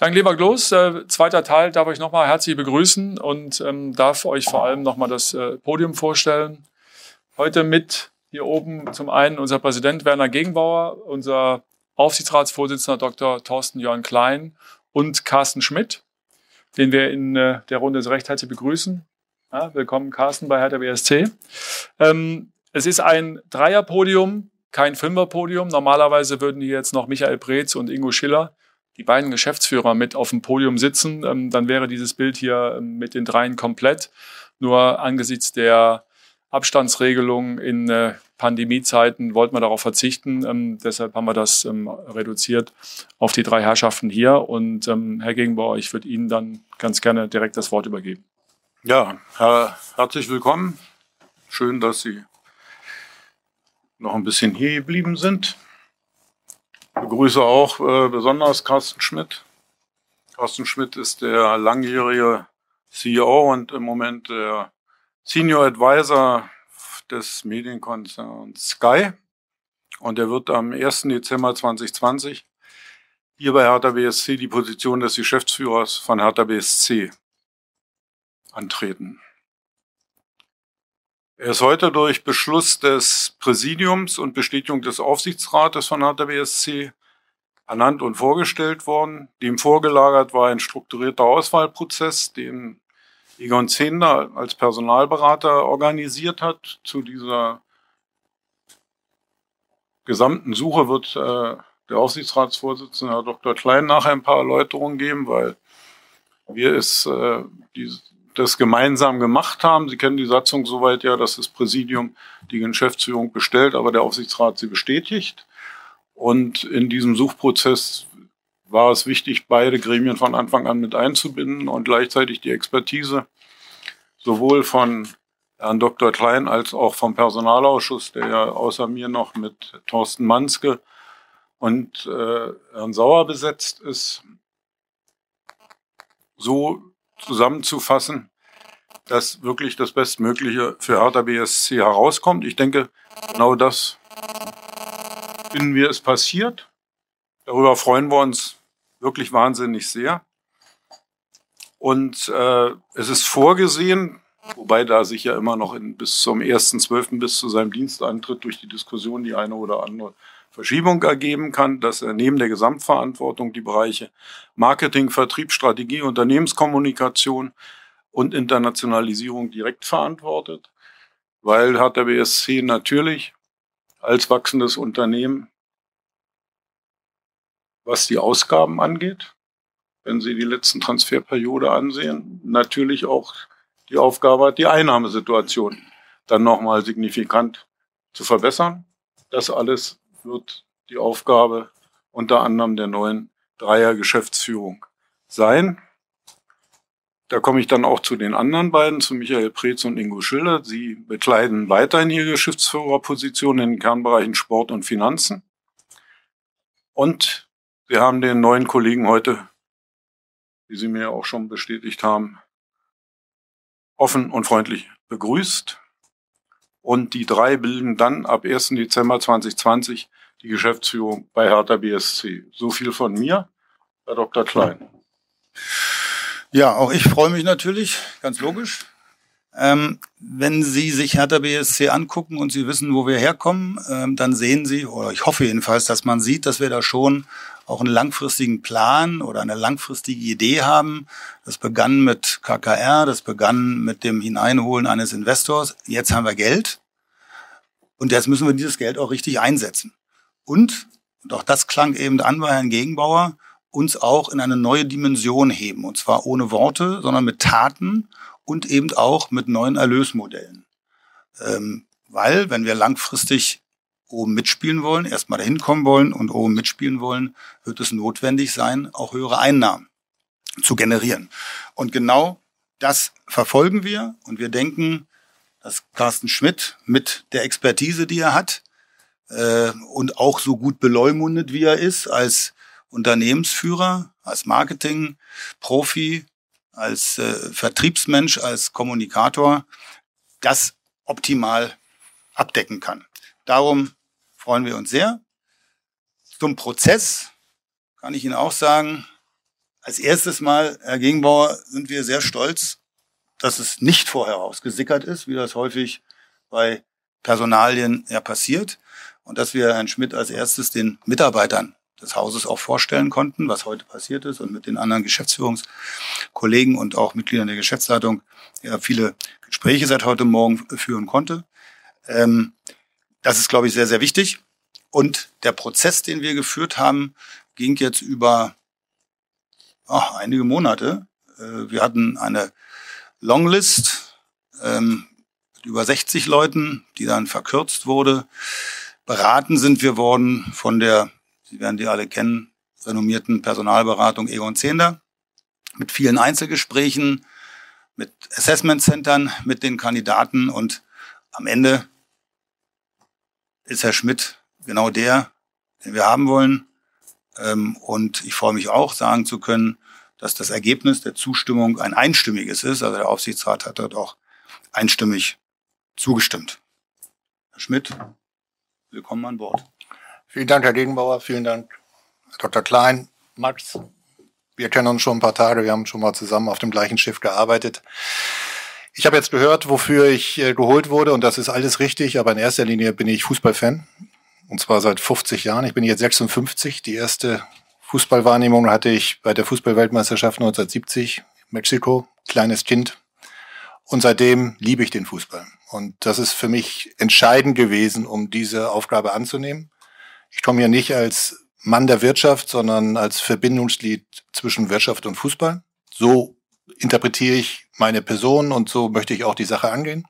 Danke, lieber Gloß. Äh, zweiter Teil darf ich nochmal herzlich begrüßen und ähm, darf euch vor allem nochmal das äh, Podium vorstellen. Heute mit hier oben zum einen unser Präsident Werner Gegenbauer, unser Aufsichtsratsvorsitzender Dr. Thorsten Jörn Klein und Carsten Schmidt, den wir in äh, der Runde recht herzlich begrüßen. Ja, willkommen, Carsten, bei Hertha BSC. Ähm, es ist ein Dreierpodium, kein Fünferpodium. Normalerweise würden hier jetzt noch Michael Preetz und Ingo Schiller die beiden Geschäftsführer mit auf dem Podium sitzen, ähm, dann wäre dieses Bild hier ähm, mit den dreien komplett. Nur angesichts der Abstandsregelung in äh, Pandemiezeiten wollten wir darauf verzichten. Ähm, deshalb haben wir das ähm, reduziert auf die drei Herrschaften hier. Und ähm, Herr Gegenbauer, ich würde Ihnen dann ganz gerne direkt das Wort übergeben. Ja, Herr, herzlich willkommen. Schön, dass Sie noch ein bisschen hier geblieben sind begrüße auch äh, besonders Carsten Schmidt. Carsten Schmidt ist der langjährige CEO und im Moment der Senior Advisor des Medienkonzerns Sky. Und er wird am 1. Dezember 2020 hier bei Hertha BSC die Position des Geschäftsführers von Hertha BSC antreten. Er ist heute durch Beschluss des Präsidiums und Bestätigung des Aufsichtsrates von BSC ernannt und vorgestellt worden. Dem vorgelagert war ein strukturierter Auswahlprozess, den Egon Zehnder als Personalberater organisiert hat. Zu dieser gesamten Suche wird äh, der Aufsichtsratsvorsitzende Herr Dr. Klein nachher ein paar Erläuterungen geben, weil wir es äh, die, das gemeinsam gemacht haben. Sie kennen die Satzung soweit ja, dass das Präsidium die Geschäftsführung bestellt, aber der Aufsichtsrat sie bestätigt. Und in diesem Suchprozess war es wichtig, beide Gremien von Anfang an mit einzubinden und gleichzeitig die Expertise sowohl von Herrn Dr. Klein als auch vom Personalausschuss, der ja außer mir noch mit Thorsten Manske und äh, Herrn Sauer besetzt ist, so zusammenzufassen, dass wirklich das Bestmögliche für Hertha BSC herauskommt. Ich denke, genau das finden wir es passiert. Darüber freuen wir uns wirklich wahnsinnig sehr. Und äh, es ist vorgesehen, wobei da sich ja immer noch in, bis zum 1.12. bis zu seinem Dienstantritt durch die Diskussion die eine oder andere Verschiebung ergeben kann, dass er neben der Gesamtverantwortung die Bereiche Marketing, Vertrieb, Strategie, Unternehmenskommunikation und Internationalisierung direkt verantwortet, weil der BSC natürlich als wachsendes Unternehmen, was die Ausgaben angeht, wenn Sie die letzten Transferperiode ansehen, natürlich auch die Aufgabe hat, die Einnahmesituation dann nochmal signifikant zu verbessern. Das alles wird die Aufgabe unter anderem der neuen Dreier Geschäftsführung sein. Da komme ich dann auch zu den anderen beiden, zu Michael Preetz und Ingo Schiller. Sie bekleiden weiterhin ihre Geschäftsführerposition in den Kernbereichen Sport und Finanzen. Und wir haben den neuen Kollegen heute, wie Sie mir auch schon bestätigt haben, offen und freundlich begrüßt. Und die drei bilden dann ab 1. Dezember 2020 die Geschäftsführung bei Hertha BSC. So viel von mir, Herr Dr. Klein. Ja, auch ich freue mich natürlich, ganz logisch. Ähm, wenn Sie sich Hertha BSC angucken und Sie wissen, wo wir herkommen, ähm, dann sehen Sie, oder ich hoffe jedenfalls, dass man sieht, dass wir da schon auch einen langfristigen Plan oder eine langfristige Idee haben. Das begann mit KKR, das begann mit dem Hineinholen eines Investors. Jetzt haben wir Geld und jetzt müssen wir dieses Geld auch richtig einsetzen. Und, und auch das klang eben an bei Herrn Gegenbauer, uns auch in eine neue Dimension heben. Und zwar ohne Worte, sondern mit Taten und eben auch mit neuen Erlösmodellen. Ähm, weil, wenn wir langfristig oben mitspielen wollen, erstmal dahin kommen wollen und oben mitspielen wollen, wird es notwendig sein, auch höhere Einnahmen zu generieren. Und genau das verfolgen wir und wir denken, dass Carsten Schmidt mit der Expertise, die er hat, äh, und auch so gut beleumundet, wie er ist, als Unternehmensführer, als Marketing-Profi, als äh, Vertriebsmensch, als Kommunikator, das optimal abdecken kann. Darum freuen wir uns sehr. Zum Prozess kann ich Ihnen auch sagen, Als erstes Mal, Herr Gegenbauer, sind wir sehr stolz, dass es nicht vorher ausgesickert ist, wie das häufig bei Personalien ja passiert. Und dass wir Herrn Schmidt als erstes den Mitarbeitern des Hauses auch vorstellen konnten, was heute passiert ist und mit den anderen Geschäftsführungskollegen und auch Mitgliedern der Geschäftsleitung ja viele Gespräche seit heute Morgen führen konnte. Ähm, das ist, glaube ich, sehr, sehr wichtig. Und der Prozess, den wir geführt haben, ging jetzt über oh, einige Monate. Äh, wir hatten eine Longlist ähm, mit über 60 Leuten, die dann verkürzt wurde. Beraten sind wir worden von der, Sie werden die alle kennen, renommierten Personalberatung Egon Zehnder mit vielen Einzelgesprächen, mit Assessment Centern, mit den Kandidaten und am Ende ist Herr Schmidt genau der, den wir haben wollen. Ähm, und ich freue mich auch, sagen zu können, dass das Ergebnis der Zustimmung ein einstimmiges ist. Also der Aufsichtsrat hat dort auch einstimmig zugestimmt. Herr Schmidt, willkommen an Bord. Vielen Dank, Herr Gegenbauer. Vielen Dank, Dr. Klein. Max, wir kennen uns schon ein paar Tage. Wir haben schon mal zusammen auf dem gleichen Schiff gearbeitet. Ich habe jetzt gehört, wofür ich äh, geholt wurde und das ist alles richtig, aber in erster Linie bin ich Fußballfan und zwar seit 50 Jahren. Ich bin jetzt 56. Die erste Fußballwahrnehmung hatte ich bei der Fußballweltmeisterschaft 1970 Mexiko, kleines Kind. Und seitdem liebe ich den Fußball. Und das ist für mich entscheidend gewesen, um diese Aufgabe anzunehmen. Ich komme hier nicht als Mann der Wirtschaft, sondern als Verbindungsglied zwischen Wirtschaft und Fußball. So interpretiere ich meine Person und so möchte ich auch die Sache angehen.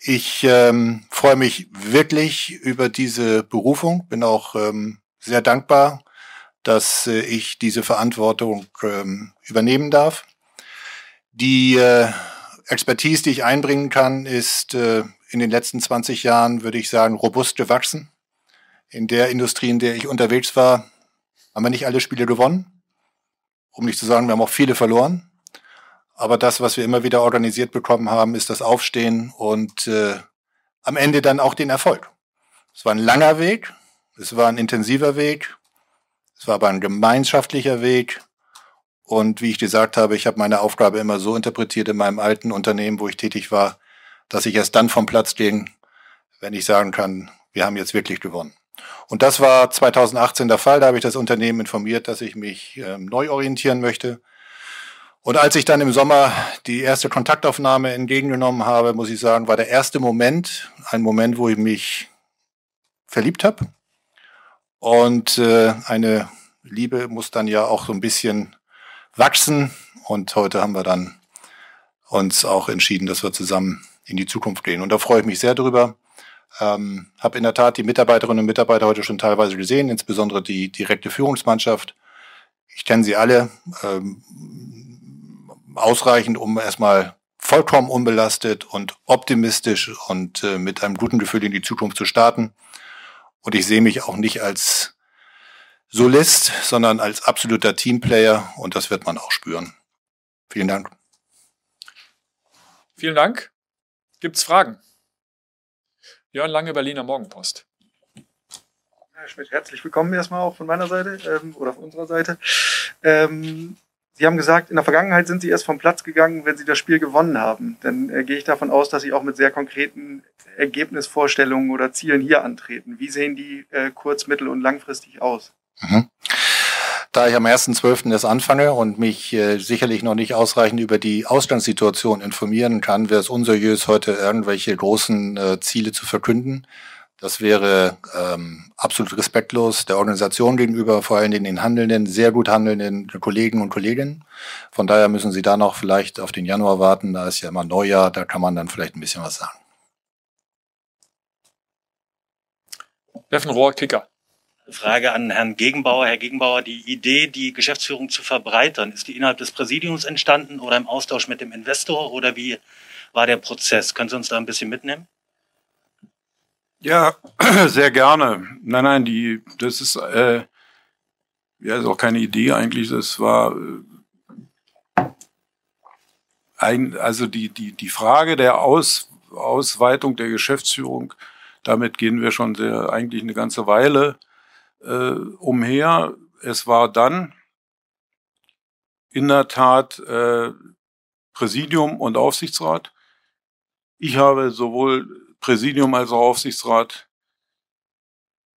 Ich ähm, freue mich wirklich über diese Berufung, bin auch ähm, sehr dankbar, dass äh, ich diese Verantwortung ähm, übernehmen darf. Die äh, Expertise, die ich einbringen kann, ist äh, in den letzten 20 Jahren, würde ich sagen, robust gewachsen. In der Industrie, in der ich unterwegs war, haben wir nicht alle Spiele gewonnen. Um nicht zu sagen, wir haben auch viele verloren. Aber das, was wir immer wieder organisiert bekommen haben, ist das Aufstehen und äh, am Ende dann auch den Erfolg. Es war ein langer Weg, es war ein intensiver Weg, es war aber ein gemeinschaftlicher Weg. Und wie ich gesagt habe, ich habe meine Aufgabe immer so interpretiert in meinem alten Unternehmen, wo ich tätig war, dass ich erst dann vom Platz ging, wenn ich sagen kann, wir haben jetzt wirklich gewonnen. Und das war 2018 der Fall. Da habe ich das Unternehmen informiert, dass ich mich ähm, neu orientieren möchte und als ich dann im Sommer die erste Kontaktaufnahme entgegengenommen habe, muss ich sagen, war der erste Moment ein Moment, wo ich mich verliebt habe. Und äh, eine Liebe muss dann ja auch so ein bisschen wachsen. Und heute haben wir dann uns auch entschieden, dass wir zusammen in die Zukunft gehen. Und da freue ich mich sehr drüber. Ähm, habe in der Tat die Mitarbeiterinnen und Mitarbeiter heute schon teilweise gesehen, insbesondere die direkte Führungsmannschaft. Ich kenne sie alle. Ähm, ausreichend, um erstmal vollkommen unbelastet und optimistisch und äh, mit einem guten Gefühl in die Zukunft zu starten. Und ich sehe mich auch nicht als Solist, sondern als absoluter Teamplayer und das wird man auch spüren. Vielen Dank. Vielen Dank. Gibt's Fragen? Jörn Lange, Berliner Morgenpost. Herr Schmidt, herzlich willkommen erstmal auch von meiner Seite ähm, oder von unserer Seite. Ähm, Sie haben gesagt, in der Vergangenheit sind Sie erst vom Platz gegangen, wenn Sie das Spiel gewonnen haben. Dann äh, gehe ich davon aus, dass Sie auch mit sehr konkreten Ergebnisvorstellungen oder Zielen hier antreten. Wie sehen die äh, kurz-, mittel- und langfristig aus? Mhm. Da ich am 1.12. das anfange und mich äh, sicherlich noch nicht ausreichend über die Ausgangssituation informieren kann, wäre es unseriös, heute irgendwelche großen äh, Ziele zu verkünden. Das wäre ähm, absolut respektlos der Organisation gegenüber, vor allen Dingen den handelnden, sehr gut handelnden Kollegen und Kolleginnen. Von daher müssen Sie da noch vielleicht auf den Januar warten. Da ist ja immer Neujahr, da kann man dann vielleicht ein bisschen was sagen. Steffen Rohr, Kicker. Frage an Herrn Gegenbauer. Herr Gegenbauer, die Idee, die Geschäftsführung zu verbreitern, ist die innerhalb des Präsidiums entstanden oder im Austausch mit dem Investor oder wie war der Prozess? Können Sie uns da ein bisschen mitnehmen? Ja, sehr gerne. Nein, nein, die, das ist, äh, ja, ist auch keine Idee eigentlich. Das war äh, ein, also die, die, die Frage der Aus, Ausweitung der Geschäftsführung, damit gehen wir schon sehr, eigentlich eine ganze Weile äh, umher. Es war dann in der Tat äh, Präsidium und Aufsichtsrat. Ich habe sowohl Präsidium als auch Aufsichtsrat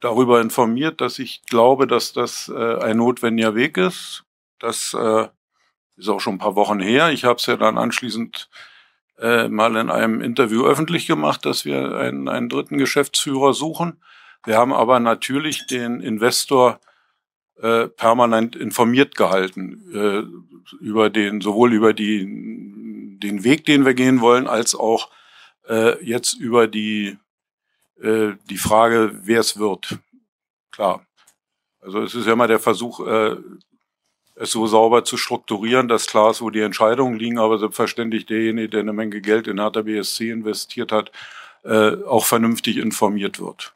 darüber informiert, dass ich glaube, dass das äh, ein notwendiger Weg ist. Das äh, ist auch schon ein paar Wochen her. Ich habe es ja dann anschließend äh, mal in einem Interview öffentlich gemacht, dass wir einen, einen dritten Geschäftsführer suchen. Wir haben aber natürlich den Investor äh, permanent informiert gehalten äh, über den sowohl über die den Weg, den wir gehen wollen, als auch äh, jetzt über die äh, die Frage, wer es wird. Klar. Also es ist ja immer der Versuch, äh, es so sauber zu strukturieren, dass klar ist, wo die Entscheidungen liegen, aber selbstverständlich derjenige, der eine Menge Geld in Hertha BSC investiert hat, äh, auch vernünftig informiert wird.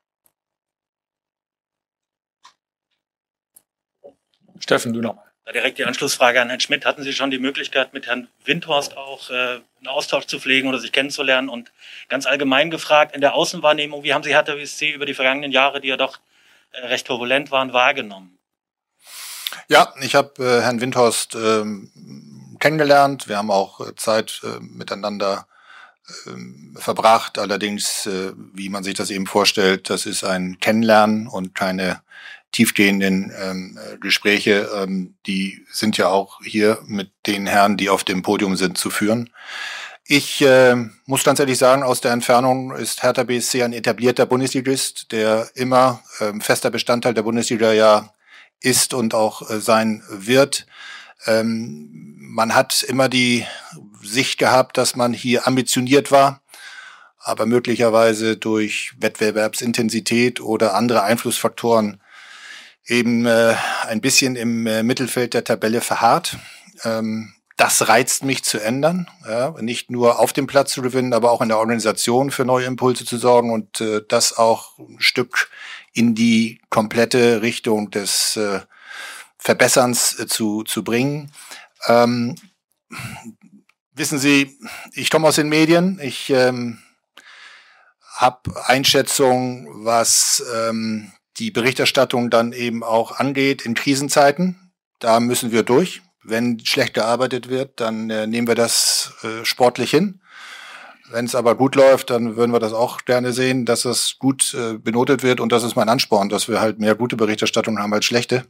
Steffen, du nochmal. Direkt die Anschlussfrage an Herrn Schmidt. Hatten Sie schon die Möglichkeit, mit Herrn Windhorst auch äh, einen Austausch zu pflegen oder sich kennenzulernen? Und ganz allgemein gefragt, in der Außenwahrnehmung, wie haben Sie Hertha BSC über die vergangenen Jahre, die ja doch äh, recht turbulent waren, wahrgenommen? Ja, ich habe äh, Herrn Windhorst ähm, kennengelernt. Wir haben auch äh, Zeit äh, miteinander ähm, verbracht. Allerdings, äh, wie man sich das eben vorstellt, das ist ein Kennenlernen und keine tiefgehenden ähm, Gespräche. Ähm, die sind ja auch hier mit den Herren, die auf dem Podium sind, zu führen. Ich äh, muss ganz ehrlich sagen, aus der Entfernung ist Hertha BSC ein etablierter Bundesligist, der immer ähm, fester Bestandteil der Bundesliga ja ist und auch äh, sein wird. Ähm, man hat immer die Sicht gehabt, dass man hier ambitioniert war, aber möglicherweise durch Wettbewerbsintensität oder andere Einflussfaktoren eben äh, ein bisschen im äh, Mittelfeld der Tabelle verharrt. Ähm, das reizt mich zu ändern, ja, nicht nur auf dem Platz zu gewinnen, aber auch in der Organisation für neue Impulse zu sorgen und äh, das auch ein Stück in die komplette Richtung des äh, Verbesserns äh, zu, zu bringen. Ähm, wissen Sie, ich komme aus den Medien, ich ähm, habe Einschätzung, was ähm, die Berichterstattung dann eben auch angeht in Krisenzeiten. Da müssen wir durch. Wenn schlecht gearbeitet wird, dann äh, nehmen wir das äh, sportlich hin. Wenn es aber gut läuft, dann würden wir das auch gerne sehen, dass das gut äh, benotet wird. Und das ist mein Ansporn, dass wir halt mehr gute Berichterstattung haben als schlechte.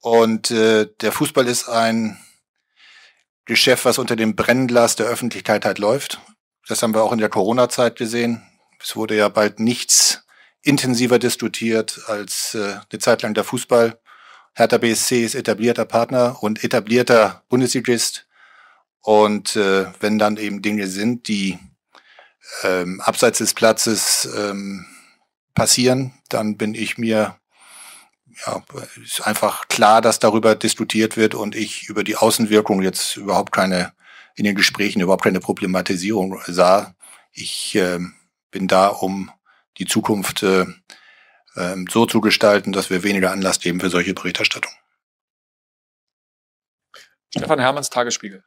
Und äh, der Fußball ist ein Geschäft, was unter dem Brennglas der Öffentlichkeit halt läuft. Das haben wir auch in der Corona-Zeit gesehen. Es wurde ja bald nichts intensiver diskutiert als äh, eine Zeit lang der Fußball. Hertha BSC ist etablierter Partner und etablierter Bundesligist. Und äh, wenn dann eben Dinge sind, die ähm, abseits des Platzes ähm, passieren, dann bin ich mir ja, ist einfach klar, dass darüber diskutiert wird und ich über die Außenwirkung jetzt überhaupt keine, in den Gesprächen überhaupt keine Problematisierung sah. Ich äh, bin da, um die Zukunft äh, ähm, so zu gestalten, dass wir weniger Anlass geben für solche Berichterstattung. Stefan Hermanns, Tagesspiegel.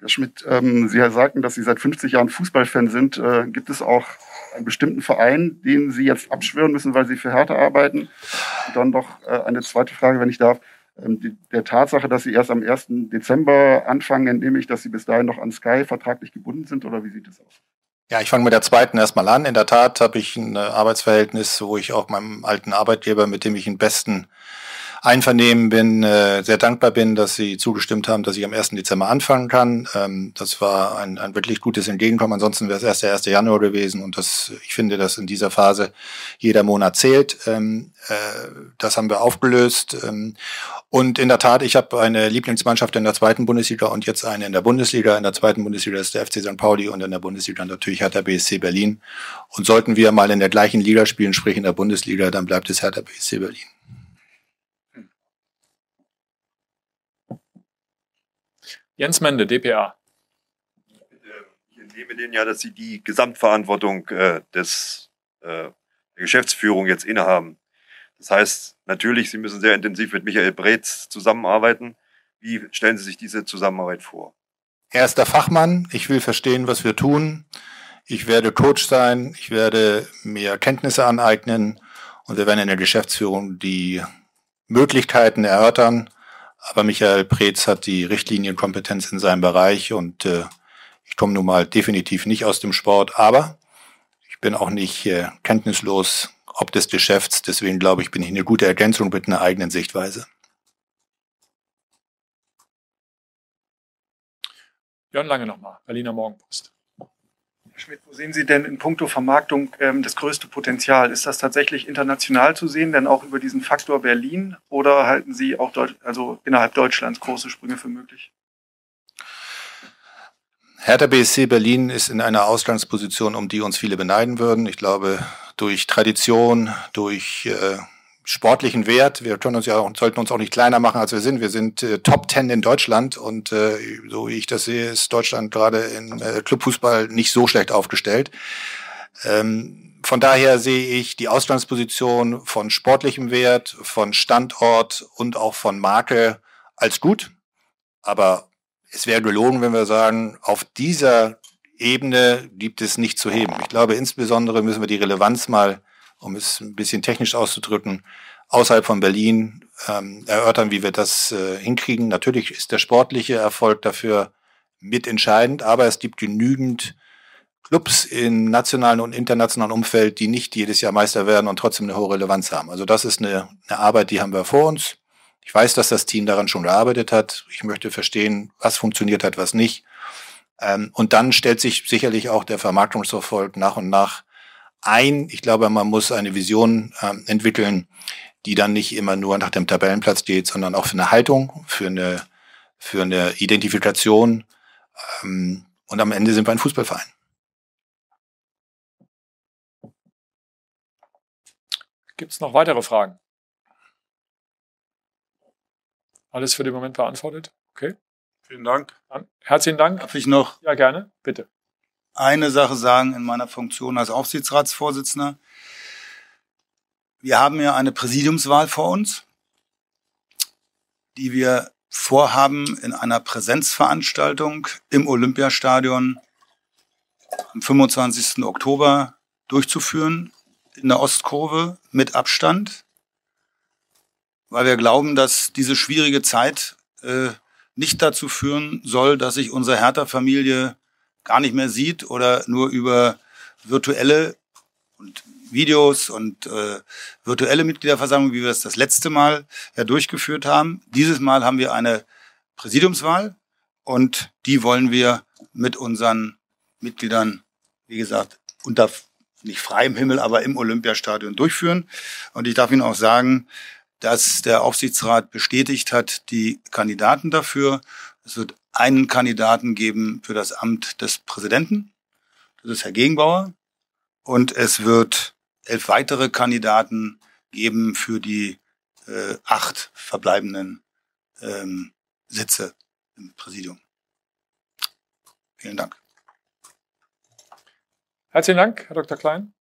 Herr Schmidt, ähm, Sie sagten, dass Sie seit 50 Jahren Fußballfan sind. Äh, gibt es auch einen bestimmten Verein, den Sie jetzt abschwören müssen, weil Sie für Hertha arbeiten? Und dann noch äh, eine zweite Frage, wenn ich darf. Ähm, die, der Tatsache, dass Sie erst am 1. Dezember anfangen, entnehme ich, dass Sie bis dahin noch an Sky vertraglich gebunden sind oder wie sieht das aus? Ja, ich fange mit der zweiten erstmal an. In der Tat habe ich ein äh, Arbeitsverhältnis, wo ich auch meinem alten Arbeitgeber, mit dem ich in besten Einvernehmen bin, äh, sehr dankbar bin, dass Sie zugestimmt haben, dass ich am 1. Dezember anfangen kann. Ähm, das war ein, ein wirklich gutes Entgegenkommen. Ansonsten wäre es erst der 1. Januar gewesen und das, ich finde, dass in dieser Phase jeder Monat zählt. Ähm, äh, das haben wir aufgelöst. Ähm, und in der Tat, ich habe eine Lieblingsmannschaft in der zweiten Bundesliga und jetzt eine in der Bundesliga. In der zweiten Bundesliga ist der FC St. Pauli und in der Bundesliga natürlich Hertha BSC Berlin. Und sollten wir mal in der gleichen Liga spielen, sprich in der Bundesliga, dann bleibt es Hertha BSC Berlin. Jens Mende, dpa. Ich entnehme denen ja, dass Sie die Gesamtverantwortung äh, des, äh, der Geschäftsführung jetzt innehaben. Das heißt, natürlich, Sie müssen sehr intensiv mit Michael Breetz zusammenarbeiten. Wie stellen Sie sich diese Zusammenarbeit vor? Er ist der Fachmann. Ich will verstehen, was wir tun. Ich werde Coach sein. Ich werde mir Kenntnisse aneignen. Und wir werden in der Geschäftsführung die Möglichkeiten erörtern, Aber Michael Preetz hat die Richtlinienkompetenz in seinem Bereich und äh, ich komme nun mal definitiv nicht aus dem Sport, aber ich bin auch nicht äh, kenntnislos ob des Geschäfts. Deswegen glaube ich, bin ich eine gute Ergänzung mit einer eigenen Sichtweise. Jörn Lange nochmal, Berliner Morgenpost. Herr Schmidt, wo sehen Sie denn in puncto Vermarktung ähm, das größte Potenzial? Ist das tatsächlich international zu sehen, denn auch über diesen Faktor Berlin? Oder halten Sie auch Deut also innerhalb Deutschlands große Sprünge für möglich? Hertha BSC Berlin ist in einer Ausgangsposition, um die uns viele beneiden würden. Ich glaube, durch Tradition, durch äh, sportlichen Wert. Wir können uns ja auch, sollten uns auch nicht kleiner machen, als wir sind. Wir sind äh, Top Ten in Deutschland und äh, so wie ich das sehe, ist Deutschland gerade in äh, Clubfußball nicht so schlecht aufgestellt. Ähm, von daher sehe ich die Ausgangsposition von sportlichem Wert, von Standort und auch von Marke als gut. Aber es wäre gelogen, wenn wir sagen, auf dieser Ebene gibt es nicht zu heben. Ich glaube, insbesondere müssen wir die Relevanz mal, um es ein bisschen technisch auszudrücken, außerhalb von Berlin ähm, erörtern, wie wir das äh, hinkriegen. Natürlich ist der sportliche Erfolg dafür mitentscheidend, aber es gibt genügend Clubs im nationalen und internationalen Umfeld, die nicht jedes Jahr Meister werden und trotzdem eine hohe Relevanz haben. Also das ist eine, eine Arbeit, die haben wir vor uns. Ich weiß, dass das Team daran schon gearbeitet hat. Ich möchte verstehen, was funktioniert hat, was nicht. Ähm, und dann stellt sich sicherlich auch der Vermarktungserfolg nach und nach ein. Ich glaube, man muss eine Vision ähm, entwickeln, die dann nicht immer nur nach dem Tabellenplatz geht, sondern auch für eine Haltung, für eine, für eine Identifikation. Ähm, und am Ende sind wir ein Fußballverein. Gibt es noch weitere Fragen? Alles für den Moment beantwortet? Okay. Vielen Dank. Dann herzlichen Dank. Darf ich noch Ja, gerne. Bitte. eine Sache sagen in meiner Funktion als Aufsichtsratsvorsitzender? Wir haben ja eine Präsidiumswahl vor uns, die wir vorhaben in einer Präsenzveranstaltung im Olympiastadion am 25. Oktober durchzuführen in der Ostkurve mit Abstand, weil wir glauben, dass diese schwierige Zeit äh, nicht dazu führen soll, dass sich unsere Hertha-Familie gar nicht mehr sieht oder nur über virtuelle und Videos und äh, virtuelle Mitgliederversammlung, wie wir es das letzte Mal ja durchgeführt haben. Dieses Mal haben wir eine Präsidiumswahl und die wollen wir mit unseren Mitgliedern, wie gesagt, unter nicht freiem Himmel, aber im Olympiastadion durchführen. Und ich darf Ihnen auch sagen, dass der Aufsichtsrat bestätigt hat, die Kandidaten dafür. Es wird einen Kandidaten geben für das Amt des Präsidenten. Das ist Herr Gegenbauer. Und es wird elf weitere Kandidaten geben für die äh, acht verbleibenden ähm, Sitze im Präsidium. Vielen Dank. Herzlichen Dank, Herr Dr. Klein.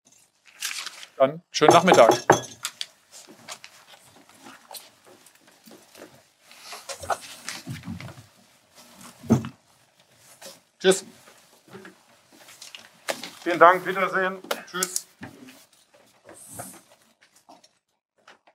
Dann schönen Nachmittag. Tschüss. Vielen Dank, Wiedersehen. Tschüss.